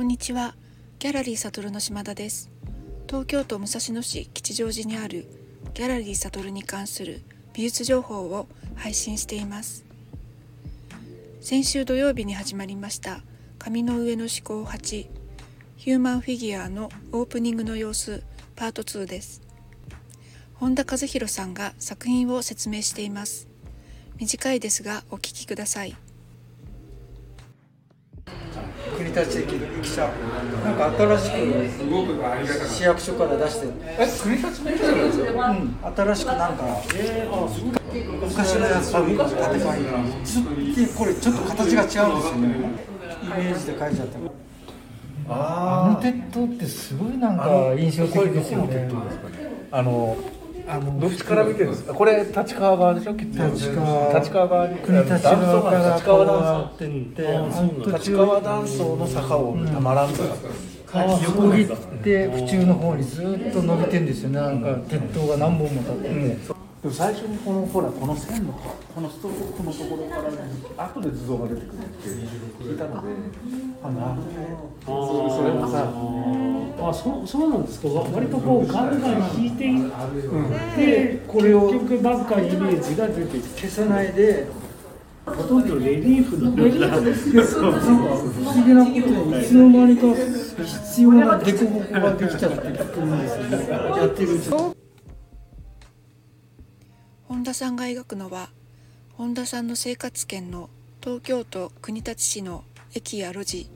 こんにちは。ギャラリーサトルの島田です。東京都武蔵野市吉祥寺にあるギャラリーサトルに関する美術情報を配信しています。先週土曜日に始まりました紙の上の思考8ヒューマンフィギュアのオープニングの様子パート2です。本田和弘さんが作品を説明しています。短いですがお聞きください。国立駅駅舎なんか新しく市役所から出してえ、国立の駅舎なんですよ。うん新しくなんか。昔のやつ建て替えちょっとこれちょっと形が違うんですよねイメージで書いちゃってあの鉄塔ってすごいなんか印象的ですよねあの、あのどっちから見てるんですか？これ立川側でしょ？立立川。立川側に。国立側から立川断やってって立川断層の坂をたまらんと。横切って府中の方にずっと伸びてんですよね。なんか鉄塔が何本も立ってて、でも最初にこのほらこの線のこのストロークのところからね後で図像が出てくるって聞いたのであなるほどそれもさあそうそうなんですか割とこうガンガン引いていって、これを結局ばっかイメージが出て消さないでほとんどレリーフのようななんか不思議なことにいつの間にか必要な凸凹ができちゃってくるんですよねやってるうちに本田さんが描くのは本田さんの生活圏の東京都国立市の駅や路地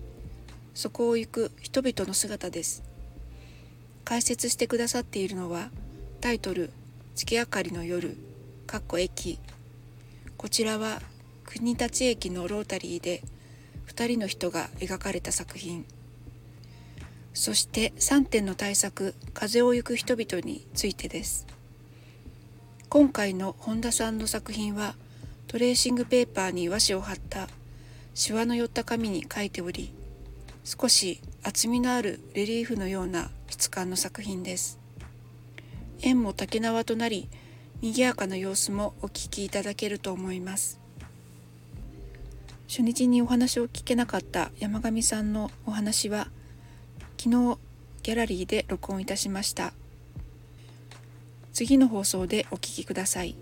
そこを行く人々の姿です。解説してくださっているのはタイトル「月明かりの夜」かっこ駅。こちらは国立駅のロータリーで2人の人が描かれた作品。そして3点の対策「風を行く人々」についてです。今回の本田さんの作品はトレーシングペーパーに和紙を貼ったシワの寄った紙に描いており少し厚みのあるレリーフのような質感の作品です。縁も竹縄となり賑やかな様子もお聞きいただけると思います。初日にお話を聞けなかった山上さんのお話は昨日ギャラリーで録音いたしました。次の放送でお聴きください。